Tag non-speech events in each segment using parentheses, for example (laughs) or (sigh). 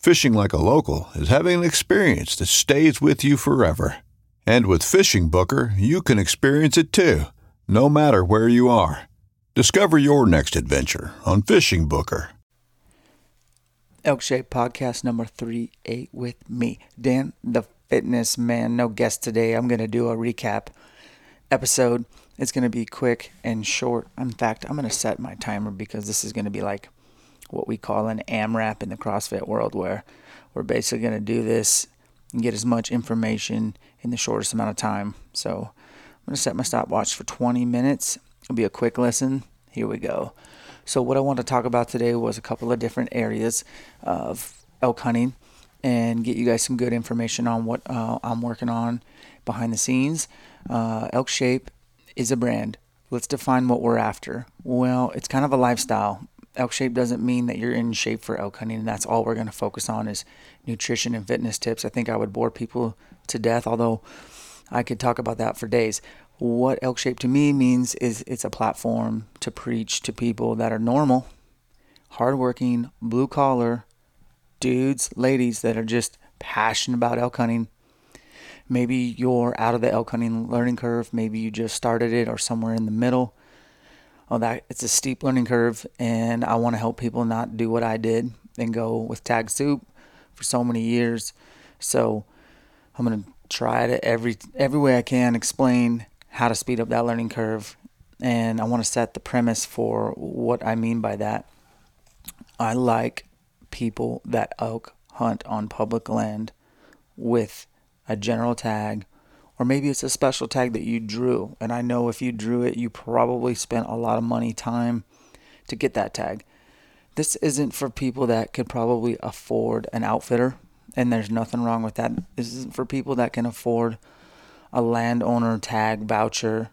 Fishing like a local is having an experience that stays with you forever. And with Fishing Booker, you can experience it too, no matter where you are. Discover your next adventure on Fishing Booker. Elk Shape Podcast number three eight with me, Dan the Fitness Man. No guest today. I'm going to do a recap episode. It's going to be quick and short. In fact, I'm going to set my timer because this is going to be like what we call an AMRAP in the CrossFit world, where we're basically going to do this and get as much information in the shortest amount of time. So I'm going to set my stopwatch for 20 minutes. It'll be a quick listen. Here we go. So, what I want to talk about today was a couple of different areas of elk hunting and get you guys some good information on what uh, I'm working on behind the scenes. Uh, elk Shape is a brand. Let's define what we're after. Well, it's kind of a lifestyle. Elk Shape doesn't mean that you're in shape for elk hunting, and that's all we're going to focus on is nutrition and fitness tips. I think I would bore people to death, although I could talk about that for days what elk shape to me means is it's a platform to preach to people that are normal, hardworking, blue collar dudes, ladies that are just passionate about elk hunting. Maybe you're out of the elk hunting learning curve. Maybe you just started it or somewhere in the middle. Oh, that it's a steep learning curve, and I want to help people not do what I did and go with tag soup for so many years. So I'm gonna try to every every way I can explain how to speed up that learning curve. And I want to set the premise for what I mean by that. I like people that elk hunt on public land with a general tag, or maybe it's a special tag that you drew. And I know if you drew it, you probably spent a lot of money, time to get that tag. This isn't for people that could probably afford an outfitter, and there's nothing wrong with that. This isn't for people that can afford a landowner tag voucher,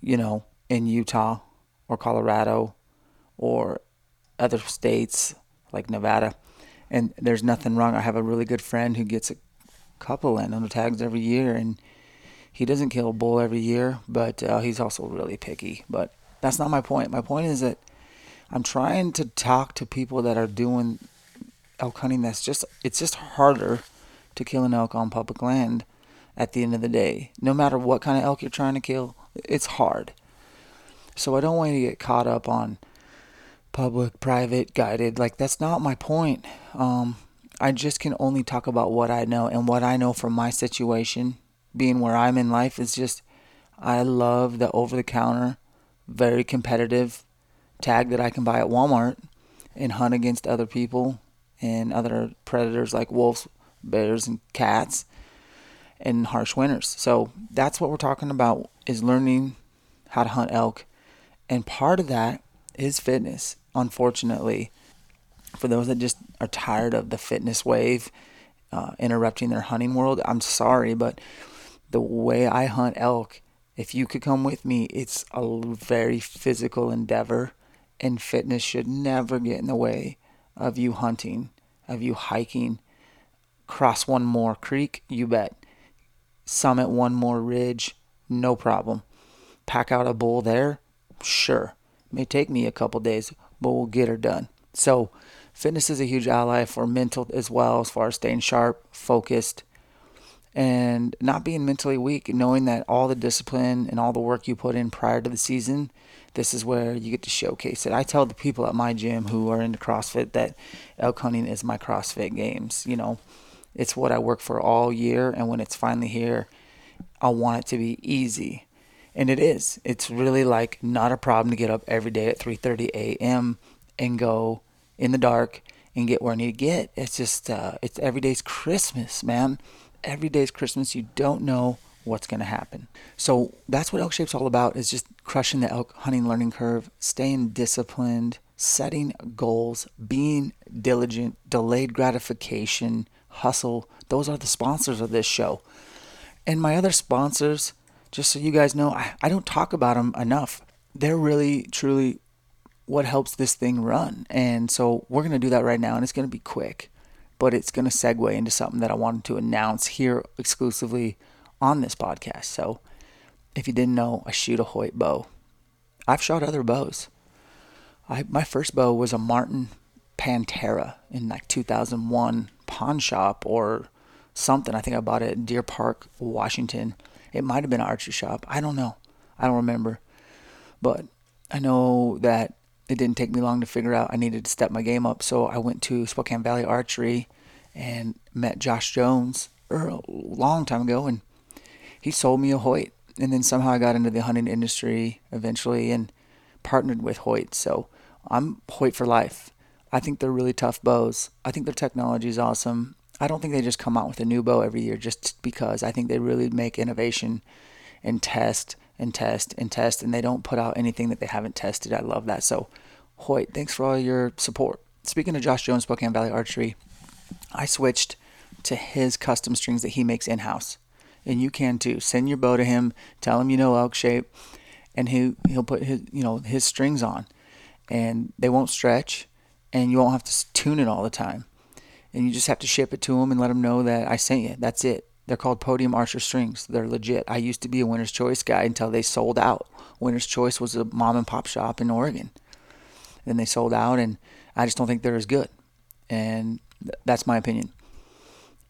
you know, in Utah or Colorado or other states like Nevada. And there's nothing wrong. I have a really good friend who gets a couple landowner tags every year, and he doesn't kill a bull every year, but uh, he's also really picky. But that's not my point. My point is that I'm trying to talk to people that are doing elk hunting. That's just it's just harder to kill an elk on public land at the end of the day. No matter what kind of elk you're trying to kill, it's hard. So I don't want you to get caught up on public, private, guided. Like that's not my point. Um, I just can only talk about what I know and what I know from my situation, being where I'm in life is just I love the over the counter, very competitive tag that I can buy at Walmart and hunt against other people and other predators like wolves, bears, and cats in harsh winters. So that's what we're talking about is learning how to hunt elk. And part of that is fitness, unfortunately. For those that just are tired of the fitness wave uh, interrupting their hunting world, I'm sorry, but the way I hunt elk, if you could come with me, it's a very physical endeavor, and fitness should never get in the way of you hunting, of you hiking. Cross one more creek, you bet summit one more ridge, no problem. Pack out a bull there, sure. May take me a couple days, but we'll get her done. So, fitness is a huge ally for mental as well, as far as staying sharp, focused, and not being mentally weak, knowing that all the discipline and all the work you put in prior to the season, this is where you get to showcase it. I tell the people at my gym who are into CrossFit that elk hunting is my CrossFit games. You know, it's what I work for all year, and when it's finally here, I want it to be easy. And it is. It's really like not a problem to get up every day at 3:30 a.m. and go in the dark and get where I need to get. It's just uh, it's every day's Christmas, man every day is Christmas. You don't know what's going to happen. So that's what Elk Shape's all about is just crushing the elk hunting learning curve, staying disciplined, setting goals, being diligent, delayed gratification, hustle. Those are the sponsors of this show. And my other sponsors, just so you guys know, I, I don't talk about them enough. They're really, truly what helps this thing run. And so we're going to do that right now, and it's going to be quick but it's going to segue into something that I wanted to announce here exclusively on this podcast. So, if you didn't know, I shoot a Hoyt bow. I've shot other bows. I my first bow was a Martin Pantera in like 2001 pawn shop or something. I think I bought it at Deer Park, Washington. It might have been an archery shop. I don't know. I don't remember. But I know that it didn't take me long to figure out I needed to step my game up. So I went to Spokane Valley Archery and met Josh Jones er, a long time ago, and he sold me a Hoyt. And then somehow I got into the hunting industry eventually and partnered with Hoyt. So I'm Hoyt for life. I think they're really tough bows. I think their technology is awesome. I don't think they just come out with a new bow every year just because. I think they really make innovation and test and test and test, and they don't put out anything that they haven't tested. I love that. So, Hoyt, thanks for all your support. Speaking of Josh Jones, Spokane Valley Archery, I switched to his custom strings that he makes in house, and you can too. Send your bow to him, tell him you know elk shape, and he he'll put his you know his strings on, and they won't stretch, and you won't have to tune it all the time, and you just have to ship it to him and let him know that I sent you. That's it. They're called Podium Archer strings. They're legit. I used to be a Winner's Choice guy until they sold out. Winner's Choice was a mom and pop shop in Oregon. Then they sold out, and I just don't think they're as good. And th- that's my opinion.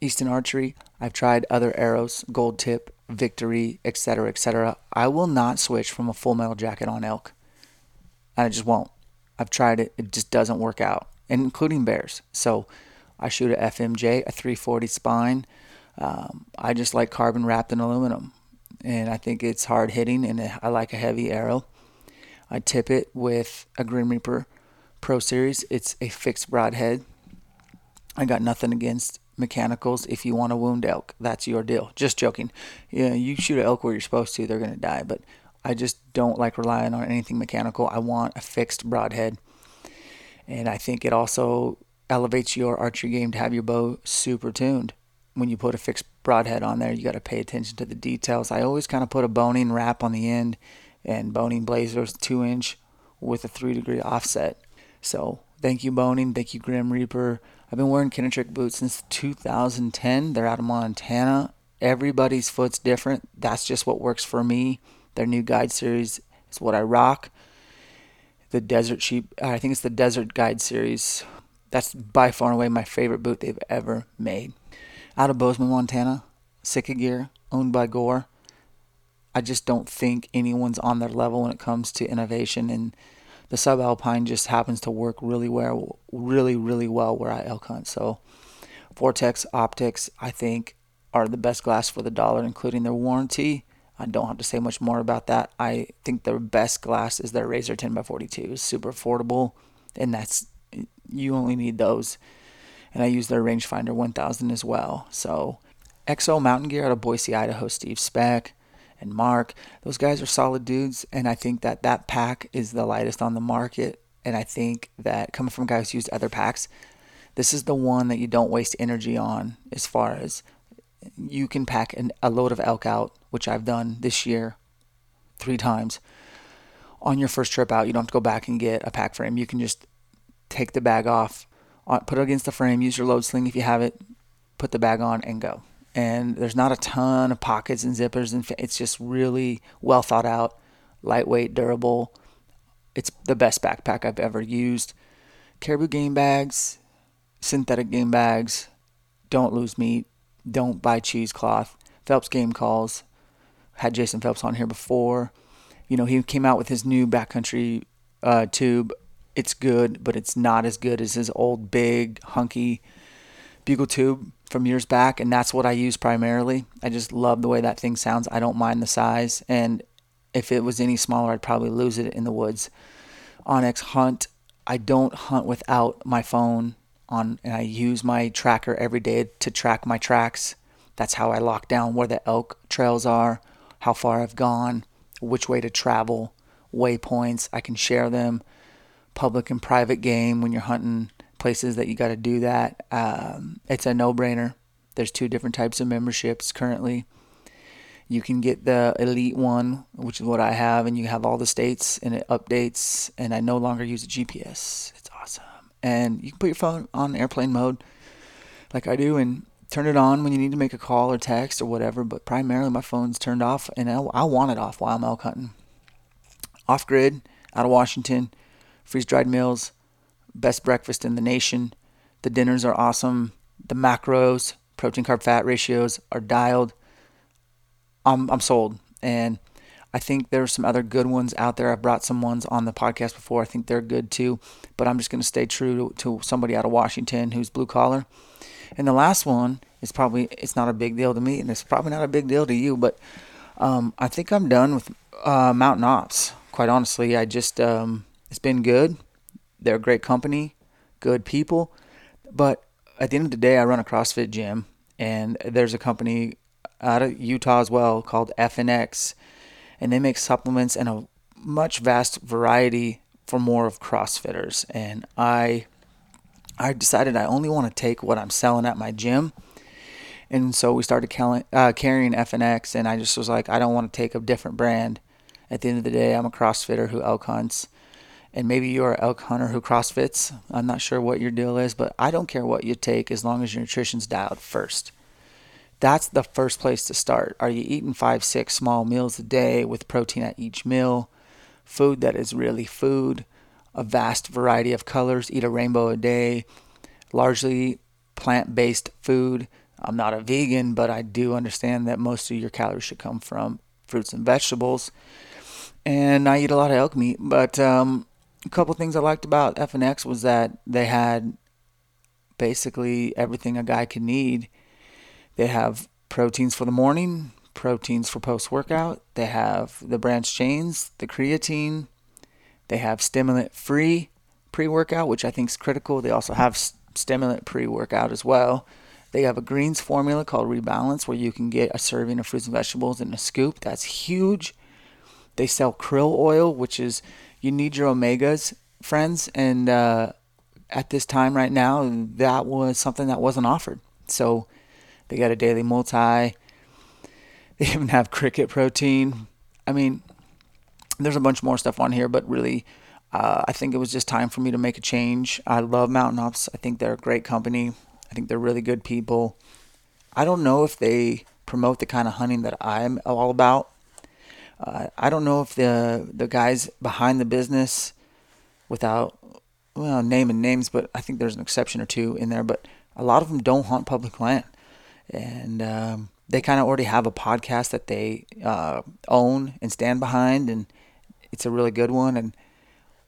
Easton Archery, I've tried other arrows, gold tip, victory, etc., etc. I will not switch from a full metal jacket on elk. I just won't. I've tried it. It just doesn't work out, and including bears. So I shoot a FMJ, a 340 spine. Um, I just like carbon wrapped in aluminum, and I think it's hard hitting, and I like a heavy arrow. I tip it with a Grim Reaper Pro Series. It's a fixed broadhead. I got nothing against mechanicals. If you want to wound elk, that's your deal. Just joking. Yeah, you shoot an elk where you're supposed to, they're gonna die. But I just don't like relying on anything mechanical. I want a fixed broadhead, and I think it also elevates your archery game to have your bow super tuned when you put a fixed broadhead on there, you got to pay attention to the details. I always kind of put a Bohning wrap on the end and Bohning blazers two inch with a three degree offset. So thank you, Bohning. Thank you, Grim Reaper. I've been wearing Kenetrek boots since 2010. They're out of Montana. Everybody's foot's different. That's just what works for me. Their new guide series is what I rock. The Desert Sheep, uh, I think it's the Desert Guide series. That's by far and away my favorite boot they've ever made out of Bozeman, Montana, Sitka Gear, owned by Gore. I just don't think anyone's on their level when it comes to innovation, and the subalpine just happens to work really well, really, really well where I elk hunt. So, Vortex optics, I think, are the best glass for the dollar, including their warranty. I don't have to say much more about that. I think their best glass is their Razor 10 x 42. It's super affordable, and that's you only need those and I use their rangefinder 1000 as well. So Exo Mountain Gear out of Boise, Idaho, Steve Speck and Mark, those guys are solid dudes, and I think that that pack is the lightest on the market. And I think that coming from guys who used other packs, this is the one that you don't waste energy on as far as you can pack an, a load of elk out, which I've done this year three times. On your first trip out, you don't have to go back and get a pack frame. You can just take the bag off, put it against the frame, use your load sling if you have it, put the bag on, and go. and there's not a ton of pockets and zippers, and it's just really well thought out, lightweight, durable. It's the best backpack I've ever used. Caribou game bags, synthetic game bags. Don't lose meat. Don't buy cheesecloth. Phelps game calls. Had Jason Phelps on here before. You know, he came out with his new backcountry uh, tube. It's good, but it's not as good as his old big hunky bugle tube from years back, and that's what I use primarily. I just love the way that thing sounds. I don't mind the size, and if it was any smaller, I'd probably lose it in the woods. onX Hunt, I don't hunt without my phone on, and I use my tracker every day to track my tracks. That's how I lock down where the elk trails are, how far I've gone, which way to travel, waypoints. I can share them. Public and private game when you're hunting places that you got to do that. Um, it's a no-brainer. There's two different types of memberships currently. You can get the elite one, which is what I have, and you have all the states and it updates. And I no longer use a GPS. It's awesome. And you can put your phone on airplane mode, like I do, and turn it on when you need to make a call or text or whatever. But primarily, my phone's turned off, and I, I want it off while I'm elk hunting. Off grid, out of Washington, freeze dried meals, best breakfast in the nation. The dinners are awesome. The macros, protein carb fat ratios are dialed I'm I'm sold. And I think there's some other good ones out there. I've brought some ones on the podcast before. I think they're good too. But I'm just going to stay true to, to somebody out of Washington who's blue collar. And the last one is probably it's not a big deal to me, and it's probably not a big deal to you. But um, I think I'm done with uh, Mountain Ops. Quite honestly, I just um, it's been good. They're a great company, good people. But at the end of the day, I run a CrossFit gym, and there's a company out of Utah as well called FNX, and they make supplements and a much vast variety for more of CrossFitters. And I I decided I only want to take what I'm selling at my gym. And so we started uh, carrying FNX, and I just was like, I don't want to take a different brand. At the end of the day, I'm a CrossFitter who elk hunts, and maybe you're an elk hunter who CrossFits. I'm not sure what your deal is, but I don't care what you take as long as your nutrition's dialed first that's the first place to start. Are you eating five, six small meals a day with protein at each meal? Food that is really food, a vast variety of colors, eat a rainbow a day, largely plant based food. I'm not a vegan, but I do understand that most of your calories should come from fruits and vegetables. And I eat a lot of elk meat, but um, a couple things I liked about FNX was that they had basically everything a guy could need they have proteins for the morning, proteins for post workout. They have the branched chains, the creatine. They have stimulant free pre workout, which I think is critical. They also have stimulant pre workout as well. They have a greens formula called Rebalance where you can get a serving of fruits and vegetables in a scoop. That's huge. They sell krill oil, which is you need your omegas, friends. And uh, at this time right now, that was something that wasn't offered. So they got a daily multi. (laughs) They even have cricket protein. I mean, there's a bunch more stuff on here, but really, uh, I think it was just time for me to make a change. I love Mountain Ops. I think they're a great company. I think they're really good people. I don't know if they promote the kind of hunting that I'm all about. Uh, I don't know if the the guys behind the business, without well naming names, but I think there's an exception or two in there. But a lot of them don't hunt public land and um, they kind of already have a podcast that they uh, own and stand behind, and it's a really good one. And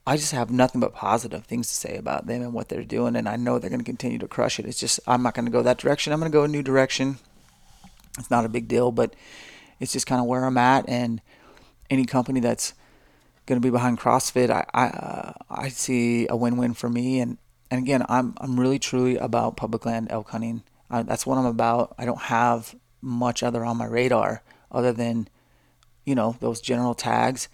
I just have nothing but positive things to say about them and what they're doing, and I know they're going to continue to crush it. It's just I'm not going to go that direction. I'm going to go a new direction. It's not a big deal, but it's just kind of where I'm at, and any company that's going to be behind CrossFit, I I, uh, I see a win-win for me, and and again, I'm I'm really truly about public land elk hunting uh, that's what I'm about. I don't have much other on my radar other than, you know, those general tags,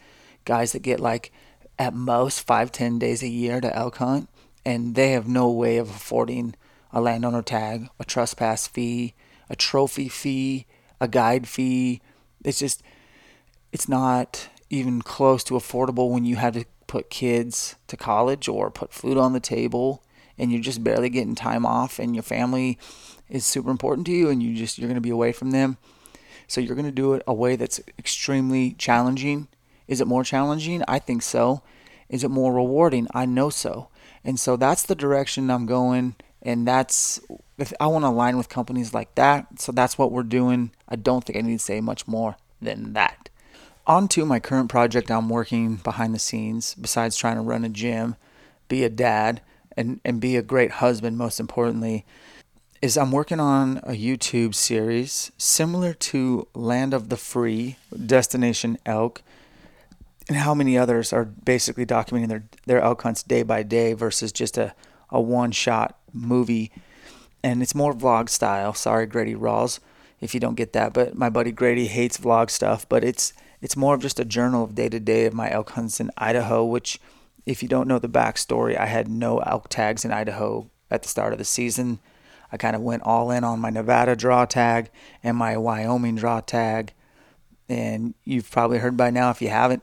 guys that get like at most five, ten days a year to elk hunt, and they have no way of affording a landowner tag, a trespass fee, a trophy fee, a guide fee. It's just, it's not even close to affordable when you have to put kids to college or put food on the table and you're just barely getting time off and your family is super important to you and you just you're going to be away from them. So you're going to do it a way that's extremely challenging. Is it more challenging? I think so. Is it more rewarding? I know so. And so that's the direction I'm going and that's I want to align with companies like that. So that's what we're doing. I don't think I need to say much more than that. On to my current project I'm working behind the scenes besides trying to run a gym, be a dad, and, and be a great husband, most importantly, is I'm working on a YouTube series similar to Land of the Free, Destination Elk, and how many others are basically documenting their, their elk hunts day by day versus just a, a one shot movie. And it's more vlog style. Sorry, Grady Rawls, if you don't get that. But my buddy Grady hates vlog stuff. But it's it's more of just a journal of day to day of my elk hunts in Idaho, which if you don't know the backstory, I had no elk tags in Idaho at the start of the season. I kind of went all in on my Nevada draw tag and my Wyoming draw tag. And you've probably heard by now, if you haven't,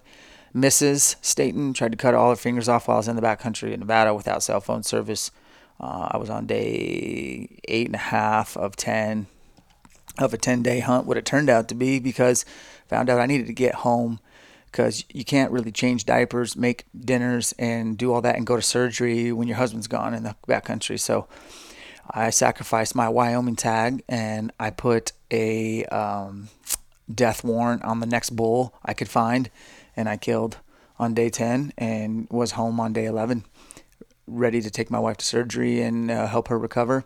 Mrs. Staton tried to cut all her fingers off while I was in the backcountry in Nevada without cell phone service. Uh, I was on day eight and a half of 10 of a 10 day hunt, what it turned out to be, because found out I needed to get home because you can't really change diapers, make dinners, and do all that and go to surgery when your husband's gone in the backcountry. So I sacrificed my Wyoming tag and I put a um, death warrant on the next bull I could find, and I killed on day 10 and was home on day 11, ready to take my wife to surgery and uh, help her recover.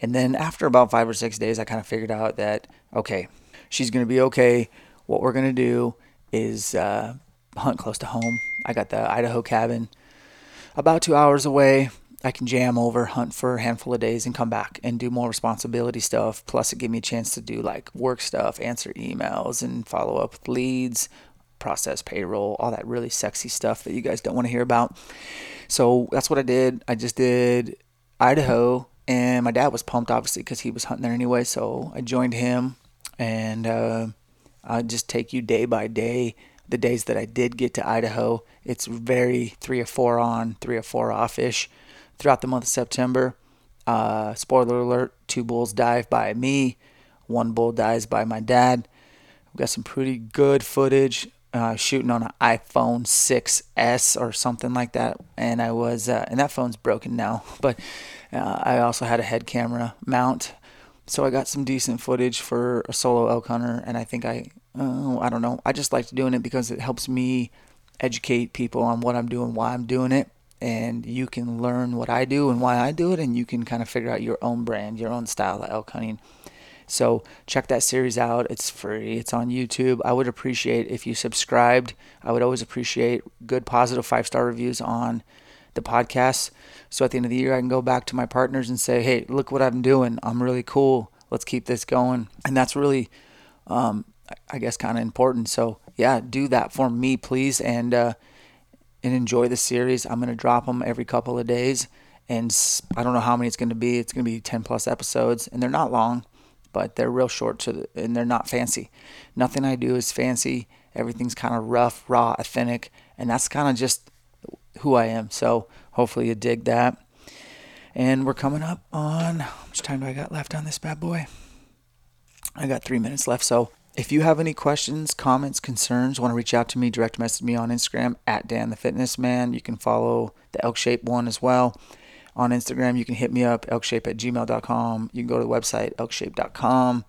And then after about five or six days, I kind of figured out that, okay, she's going to be okay. What we're to do is uh, hunt close to home. I got the Idaho cabin about two hours away. I can jam over, hunt for a handful of days, and come back and do more responsibility stuff. Plus, it gave me a chance to do like work stuff, answer emails, and follow up with leads, process payroll, all that really sexy stuff that you guys don't want to hear about. So that's what I did. I just did Idaho, and my dad was pumped, obviously, because he was hunting there anyway. So I joined him, and uh, I'll just take you day by day. The days that I did get to Idaho, it's very three or four on, three or four off ish throughout the month of September. Uh, spoiler alert: two bulls dive by me, one bull dies by my dad. We've got some pretty good footage. Uh, shooting on an iPhone 6s or something like that, and I was, uh, and that phone's broken now. (laughs) But uh, I also had a head camera mount so I got some decent footage for a solo elk hunter, and I think I, uh, I don't know, I just like doing it because it helps me educate people on what I'm doing, why I'm doing it, and you can learn what I do and why I do it, and you can kind of figure out your own brand, your own style of elk hunting. So check that series out. It's free. It's on YouTube. I would appreciate if you subscribed. I would always appreciate good positive five star reviews on the podcast. So at the end of the year, I can go back to my partners and say, hey, look what I'm doing. I'm really cool. Let's keep this going. And that's really, um, I guess, kind of important. So yeah, do that for me, please, and uh, and enjoy the series. I'm gonna drop them every couple of days, and I don't know how many it's gonna be. It's gonna be 10 plus episodes, and they're not long, but they're real short to the, and they're not fancy. Nothing I do is fancy. Everything's kind of rough, raw, authentic, and that's kind of just who I am. So hopefully you dig that. And we're coming up on how much time do I got left on this bad boy? I got three minutes left. So if you have any questions, comments, concerns, want to reach out to me, direct message me on Instagram at Dan the Fitness Man. You can follow the Elk Shape one as well. On Instagram, you can hit me up, elkshape at gmail.com. You can go to the website, elkshape.com,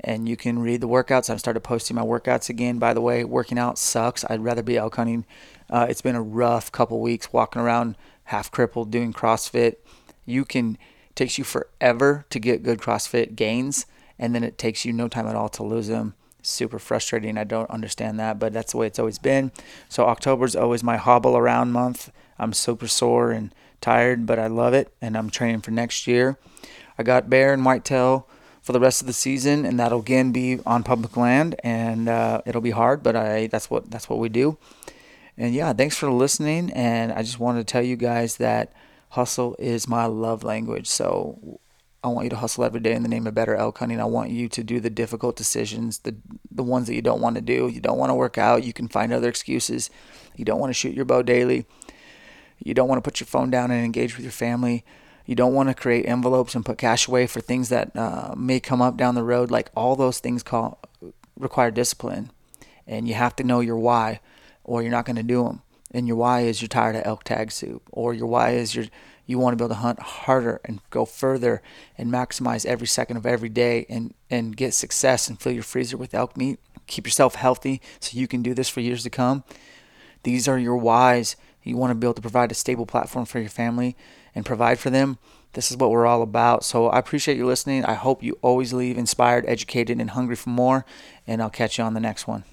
and you can read the workouts. I've started posting my workouts again. By the way, working out sucks. I'd rather be elk hunting uh, it's been a rough couple weeks walking around half crippled doing CrossFit. You can takes you forever to get good CrossFit gains, and then it takes you no time at all to lose them. Super frustrating. I don't understand that, but that's the way it's always been. So October's always my hobble around month. I'm super sore and tired, but I love it, and I'm training for next year. I got bear and whitetail for the rest of the season, and that'll again be on public land, and uh, it'll be hard, but I that's what that's what we do. And yeah, thanks for listening. And I just wanted to tell you guys that hustle is my love language. So I want you to hustle every day in the name of better elk hunting. I want you to do the difficult decisions, the the ones that you don't want to do. You don't want to work out. You can find other excuses. You don't want to shoot your bow daily. You don't want to put your phone down and engage with your family. You don't want to create envelopes and put cash away for things that uh, may come up down the road. Like all those things call require discipline, and you have to know your why, or you're not going to do them. And your why is you're tired of elk tag soup, or your why is you're you want to be able to hunt harder and go further and maximize every second of every day and and get success and fill your freezer with elk meat. Keep yourself healthy so you can do this for years to come. These are your whys. You want to be able to provide a stable platform for your family and provide for them. This is what we're all about. So I appreciate you listening. I hope you always leave inspired, educated, and hungry for more. And I'll catch you on the next one.